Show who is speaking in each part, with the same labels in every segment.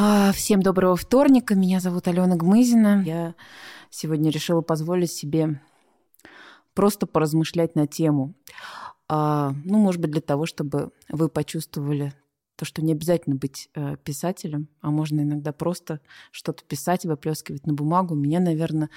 Speaker 1: А, всем доброго вторника. Меня зовут Алена Гмызина. Я сегодня решила позволить себе просто поразмышлять на тему. А, ну, может быть, для того, чтобы вы почувствовали то, что не обязательно быть э, писателем, а можно иногда просто что-то писать и выплескивать на бумагу. Меня, наверное,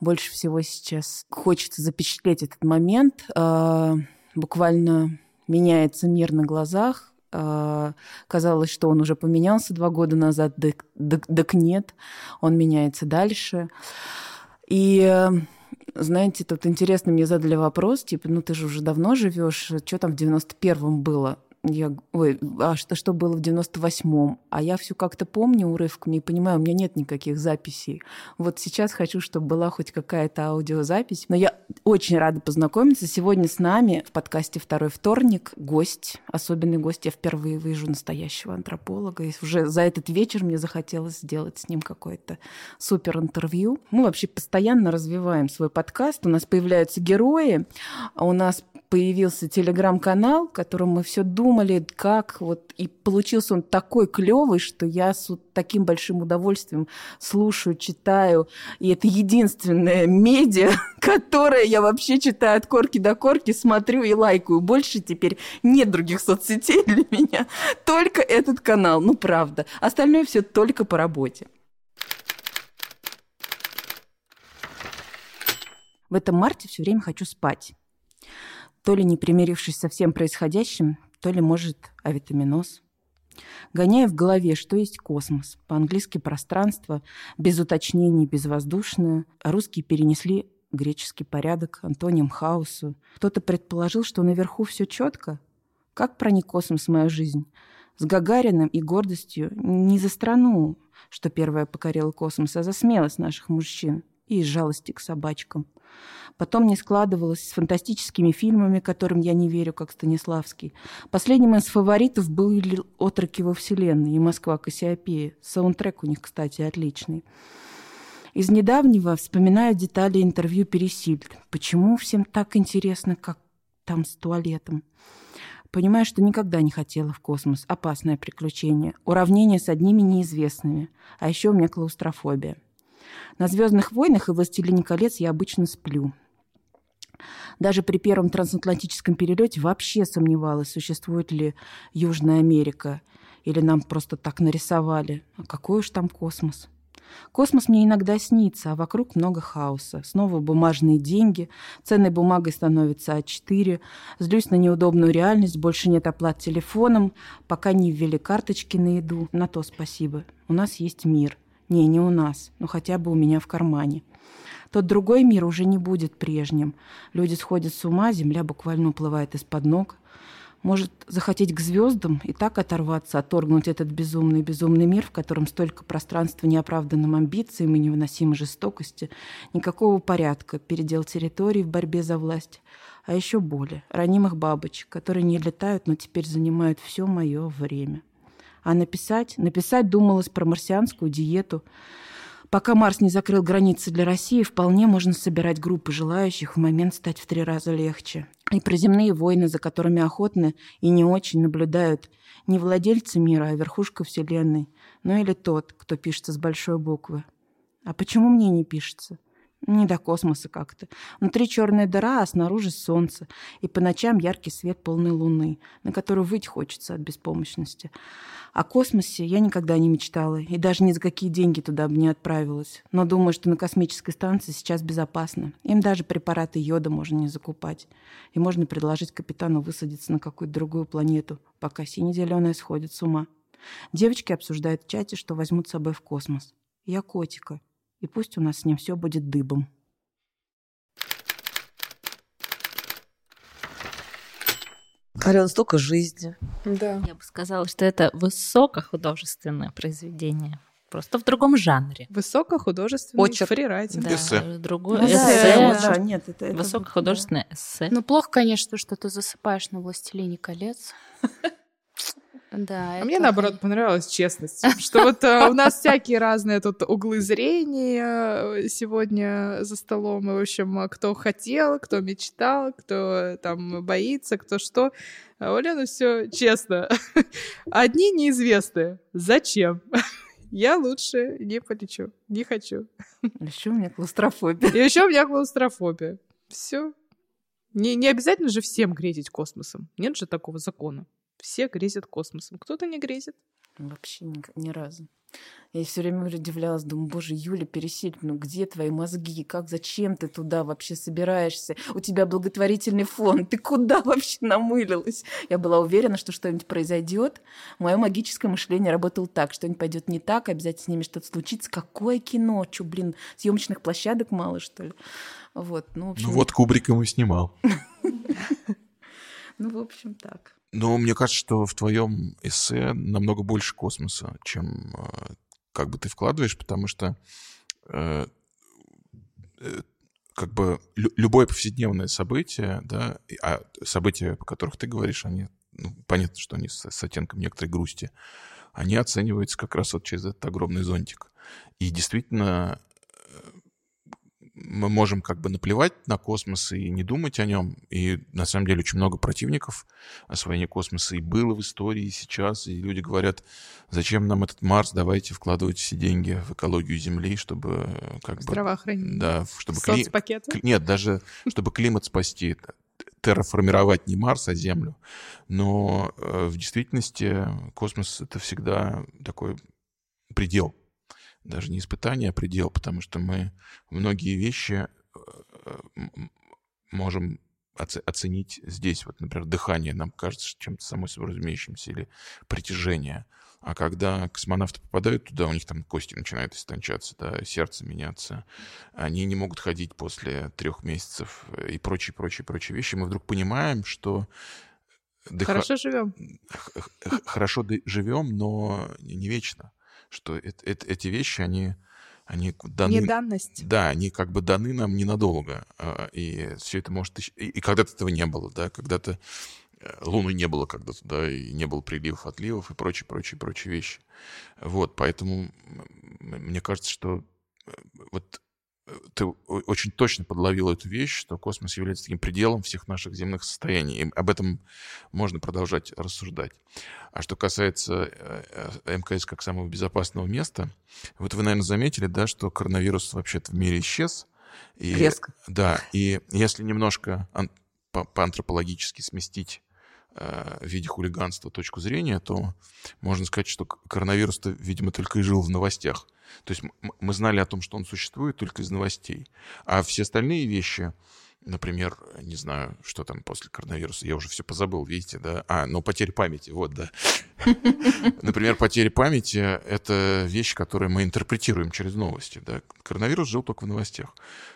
Speaker 1: больше всего сейчас хочется запечатлеть этот момент. Э, буквально меняется мир на глазах. Э, казалось, что он уже поменялся два года назад, так, так, так нет, он меняется дальше. И э, знаете, тут интересно, мне задали вопрос, типа, ну ты же уже давно живешь, что там в 91-м было? Я, ой, а что, что было в 98-м? А я все как-то помню урывками и понимаю, у меня нет никаких записей. Вот сейчас хочу, чтобы была хоть какая-то аудиозапись. Но я очень рада познакомиться. Сегодня с нами в подкасте «Второй вторник» гость, особенный гость. Я впервые вижу настоящего антрополога. И уже за этот вечер мне захотелось сделать с ним какое-то супер интервью. Мы вообще постоянно развиваем свой подкаст. У нас появляются герои, а у нас появился телеграм-канал, которым мы все думали, как вот и получился он такой клевый, что я с вот таким большим удовольствием слушаю, читаю, и это единственное медиа, которое я вообще читаю от корки до корки, смотрю и лайкаю. Больше теперь нет других соцсетей для меня, только этот канал, ну правда. Остальное все только по работе. В этом марте все время хочу спать то ли не примирившись со всем происходящим, то ли, может, авитаминоз. Гоняя в голове, что есть космос, по-английски пространство, без уточнений, безвоздушное, а русские перенесли греческий порядок антонием хаосу. Кто-то предположил, что наверху все четко. Как проник космос в мою жизнь? С Гагариным и гордостью не за страну, что первая покорила космос, а за смелость наших мужчин и из жалости к собачкам. Потом не складывалось с фантастическими фильмами, которым я не верю, как Станиславский. Последним из фаворитов были «Отроки во вселенной» и «Москва Кассиопея». Саундтрек у них, кстати, отличный. Из недавнего вспоминаю детали интервью Пересильд. Почему всем так интересно, как там с туалетом? Понимаю, что никогда не хотела в космос. Опасное приключение. Уравнение с одними неизвестными. А еще у меня клаустрофобия. На «Звездных войнах» и «Властелине колец» я обычно сплю. Даже при первом трансатлантическом перелете вообще сомневалась, существует ли Южная Америка, или нам просто так нарисовали. А какой уж там космос? Космос мне иногда снится, а вокруг много хаоса. Снова бумажные деньги, ценной бумагой становится А4. Злюсь на неудобную реальность, больше нет оплат телефоном, пока не ввели карточки на еду. На то спасибо. У нас есть мир. Не, не у нас, но хотя бы у меня в кармане. Тот другой мир уже не будет прежним. Люди сходят с ума, земля буквально уплывает из-под ног. Может захотеть к звездам и так оторваться, отторгнуть этот безумный-безумный мир, в котором столько пространства неоправданным амбициям и невыносимой жестокости, никакого порядка, передел территорий в борьбе за власть, а еще более ранимых бабочек, которые не летают, но теперь занимают все мое время. А написать? Написать думалось про марсианскую диету. Пока Марс не закрыл границы для России, вполне можно собирать группы желающих в момент стать в три раза легче. И про земные войны, за которыми охотно и не очень наблюдают не владельцы мира, а верхушка Вселенной, ну или тот, кто пишется с большой буквы. А почему мне не пишется? Не до космоса как-то. Внутри черная дыра, а снаружи солнце. И по ночам яркий свет полной луны, на которую выть хочется от беспомощности. О космосе я никогда не мечтала. И даже ни за какие деньги туда бы не отправилась. Но думаю, что на космической станции сейчас безопасно. Им даже препараты йода можно не закупать. И можно предложить капитану высадиться на какую-то другую планету, пока сине-зеленая сходит с ума. Девочки обсуждают в чате, что возьмут с собой в космос. Я котика — и пусть у нас с ним все будет дыбом.
Speaker 2: Алена, столько жизни.
Speaker 3: Да.
Speaker 4: Я бы сказала, что это высокохудожественное произведение. Просто в другом жанре.
Speaker 3: Высокохудожественный
Speaker 2: Очерк.
Speaker 3: фрирайтинг.
Speaker 4: Да,
Speaker 5: Эссе.
Speaker 4: другое
Speaker 1: Ну да,
Speaker 4: эссе.
Speaker 1: да, да, нет, это, это-
Speaker 4: Высокохудожественное эссе.
Speaker 6: Ну, плохо, конечно, что ты засыпаешь на «Властелине колец». Да,
Speaker 3: А мне, наоборот, понравилась честность. Что вот э, у нас всякие разные тут углы зрения э, сегодня за столом. И, в общем, э, кто хотел, кто мечтал, кто там боится, кто что. А у Лены все честно. Одни неизвестные. Зачем? Я лучше не полечу, не хочу.
Speaker 1: Еще у меня клаустрофобия.
Speaker 3: И еще у меня клаустрофобия. Все. Не, не обязательно же всем грезить космосом. Нет же такого закона. Все грезят космосом. Кто-то не грезит.
Speaker 1: Вообще ни, ни разу. Я все время удивлялась, думаю, боже, Юля, пересиль, ну где твои мозги? Как, зачем ты туда вообще собираешься? У тебя благотворительный фонд, ты куда вообще намылилась? Я была уверена, что что-нибудь произойдет. Мое магическое мышление работало так, что-нибудь пойдет не так, обязательно с ними что-то случится. Какое кино? Че, блин, съемочных площадок мало, что ли? Вот, ну, в общем...
Speaker 5: Ну вот Кубриком и снимал.
Speaker 1: Ну, в общем, так.
Speaker 5: Но мне кажется, что в твоем эссе намного больше космоса, чем э, как бы ты вкладываешь, потому что э, э, как бы лю- любое повседневное событие, да, а события, о которых ты говоришь, они, ну, понятно, что они с, с оттенком некоторой грусти, они оцениваются как раз вот через этот огромный зонтик. И действительно, мы можем как бы наплевать на космос и не думать о нем. И на самом деле очень много противников освоения космоса и было в истории, и сейчас. И люди говорят, зачем нам этот Марс, давайте вкладывать все деньги в экологию Земли, чтобы как бы...
Speaker 3: Здравоохранение.
Speaker 5: Да, чтобы... Кли... Нет, даже чтобы климат спасти терраформировать не Марс, а Землю. Но э, в действительности космос — это всегда такой предел даже не испытание, а предел, потому что мы многие вещи э, можем оценить здесь. Вот, например, дыхание нам кажется чем-то само собой разумеющимся или притяжение. А когда космонавты попадают туда, у них там кости начинают истончаться, да, сердце меняться, они не могут ходить после трех месяцев и прочие, прочие, прочие вещи. Мы вдруг понимаем, что
Speaker 3: дыха... хорошо живем.
Speaker 5: Хорошо живем, но не вечно что это, это, эти вещи, они, они даны...
Speaker 3: Не данность.
Speaker 5: Да, они как бы даны нам ненадолго. А, и все это может... И, и когда-то этого не было, да, когда-то э, Луны не было когда-то, да, и не было приливов, отливов и прочие, прочие, прочие вещи. Вот, поэтому мне кажется, что э, вот ты очень точно подловил эту вещь, что космос является таким пределом всех наших земных состояний. И об этом можно продолжать рассуждать. А что касается э, э, МКС как самого безопасного места, вот вы, наверное, заметили, да, что коронавирус вообще-то в мире исчез.
Speaker 2: И, Резко.
Speaker 5: Да, и если немножко по-антропологически сместить э, в виде хулиганства точку зрения, то можно сказать, что коронавирус-то, видимо, только и жил в новостях. То есть мы знали о том, что он существует только из новостей. А все остальные вещи, например, не знаю, что там после коронавируса, я уже все позабыл, видите, да? А, ну, потеря памяти, вот, да. Например, потеря памяти — это вещь, которую мы интерпретируем через новости, да. Коронавирус жил только в новостях.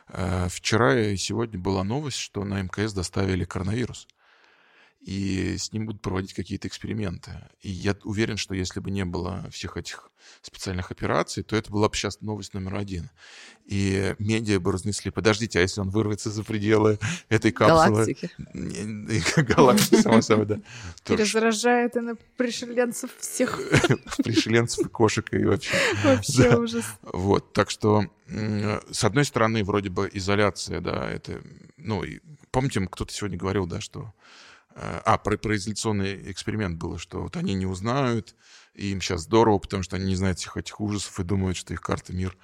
Speaker 5: Э, вчера и сегодня была новость, что на МКС доставили коронавирус и с ним будут проводить какие-то эксперименты. И я уверен, что если бы не было всех этих специальных операций, то это была бы сейчас новость номер один. И медиа бы разнесли, подождите, а если он вырвется за пределы этой капсулы?
Speaker 2: Галактики.
Speaker 5: Галактики, само собой, да.
Speaker 3: Перезаражает она пришеленцев всех.
Speaker 5: Пришеленцев и кошек и вообще.
Speaker 3: Вообще ужас.
Speaker 5: Вот, так что, с одной стороны, вроде бы изоляция, да, это, ну, помните, кто-то сегодня говорил, да, что а, про произоляционный эксперимент было, что вот они не узнают, и им сейчас здорово, потому что они не знают всех этих ужасов и думают, что их карта мир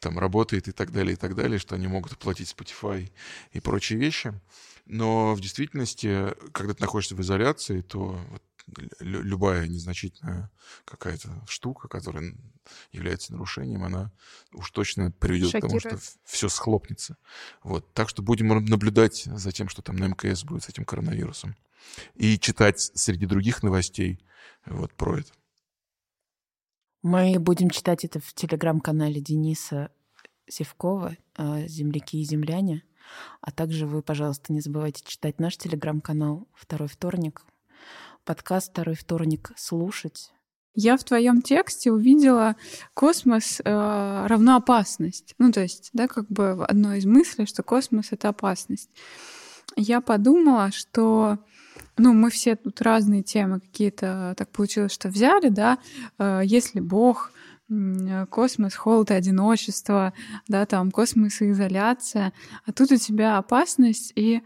Speaker 5: там работает и так далее, и так далее, что они могут оплатить Spotify и прочие вещи. Но в действительности, когда ты находишься в изоляции, то вот любая незначительная какая-то штука, которая является нарушением, она уж точно приведет к тому, что все схлопнется. Вот. Так что будем наблюдать за тем, что там на МКС будет с этим коронавирусом и читать среди других новостей вот про это.
Speaker 1: Мы будем читать это в телеграм-канале Дениса Севкова э, «Земляки и земляне». А также вы, пожалуйста, не забывайте читать наш телеграм-канал «Второй вторник». Подкаст «Второй вторник» слушать.
Speaker 3: Я в твоем тексте увидела космос э, равно опасность. Ну, то есть, да, как бы одно из мыслей, что космос — это опасность. Я подумала, что ну, мы все тут разные темы какие-то так получилось, что взяли, да, э, если Бог, космос, холод и одиночество, да, там космос и изоляция, а тут у тебя опасность, и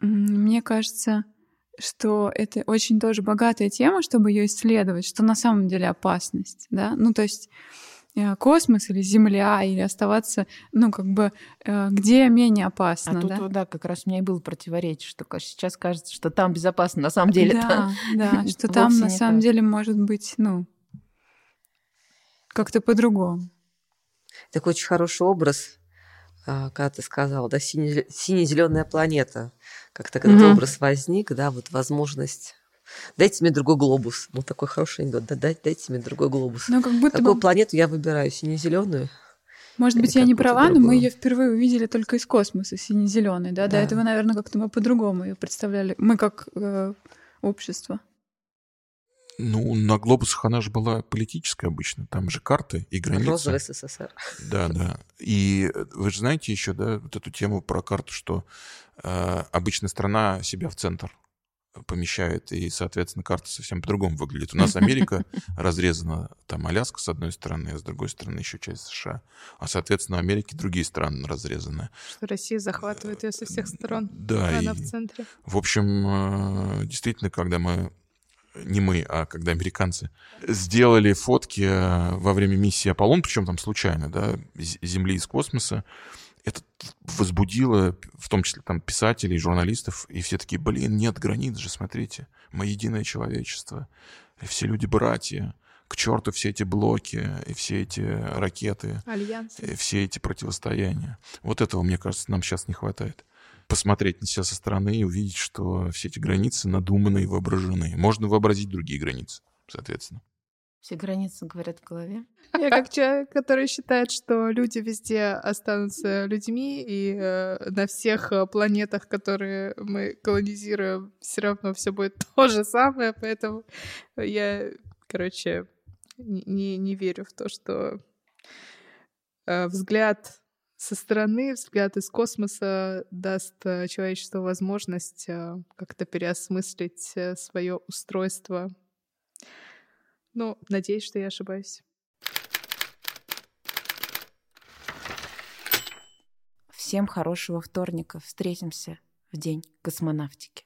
Speaker 3: мне кажется, что это очень тоже богатая тема, чтобы ее исследовать, что на самом деле опасность, да, ну, то есть
Speaker 7: э, космос или Земля, или оставаться, ну, как бы, э, где менее опасно,
Speaker 1: А тут,
Speaker 7: да?
Speaker 1: вот, да, как раз у меня и было противоречие, что сейчас кажется, что там безопасно, на самом деле
Speaker 7: Да, да, что там на самом
Speaker 1: так.
Speaker 7: деле может быть, ну, как-то по-другому.
Speaker 2: Такой очень хороший образ, когда ты сказал, да, сине- сине-зеленая планета. Как-то этот
Speaker 7: Мгм.
Speaker 2: образ возник, да, вот возможность. Дайте мне другой глобус. Ну, такой хороший анекдот. Да, дайте, дайте мне другой глобус.
Speaker 7: Ну, как будто
Speaker 2: Какую
Speaker 7: бы,
Speaker 2: планету я выбираю? Сине-зеленую?
Speaker 7: может быть, я не права, но мы
Speaker 2: другую?
Speaker 7: ее впервые увидели только из космоса, сине-зеленый, да? До
Speaker 2: Да.
Speaker 7: этого, наверное, как-то мы по-другому ее представляли. Мы как э, общество.
Speaker 5: Ну, на глобусах она же была политическая обычно. Там же карты и границы.
Speaker 2: Розовый СССР.
Speaker 5: Да, да. И э, вы же знаете еще, да, вот эту тему про карту, что э, обычно страна себя в центр помещает, и, соответственно, карта совсем по-другому выглядит. У нас Америка разрезана, там Аляска с одной стороны, а с другой стороны еще часть США. А, соответственно, в Америке другие страны разрезаны.
Speaker 3: Что Россия захватывает ее со всех сторон.
Speaker 5: Да,
Speaker 3: а Она
Speaker 5: и,
Speaker 3: в центре.
Speaker 5: в общем, э, действительно, когда мы, не мы, а когда американцы сделали фотки э, во время миссии Аполлон, причем там случайно, да, Земли из космоса, это возбудило, в том числе там писателей, журналистов, и все такие, блин, нет границ же, смотрите, мы единое человечество, и все люди братья, к черту все эти блоки, и все эти ракеты,
Speaker 3: Альянс.
Speaker 5: э, все эти противостояния. Вот этого, мне кажется, нам сейчас не хватает. Посмотреть на себя со стороны и увидеть, что все эти границы надуманы и воображены. Можно вообразить другие границы, соответственно.
Speaker 1: Все границы говорят в голове.
Speaker 3: Я как человек, который считает, что люди везде останутся людьми, и э, на всех э, планетах, которые мы колонизируем, все равно все будет то же самое, поэтому я, короче, не, не, не верю в то, что э, взгляд со стороны, взгляд из космоса даст э, человечеству возможность э, как-то переосмыслить свое устройство. Ну, надеюсь, что я ошибаюсь.
Speaker 1: Всем хорошего вторника. Встретимся в день космонавтики.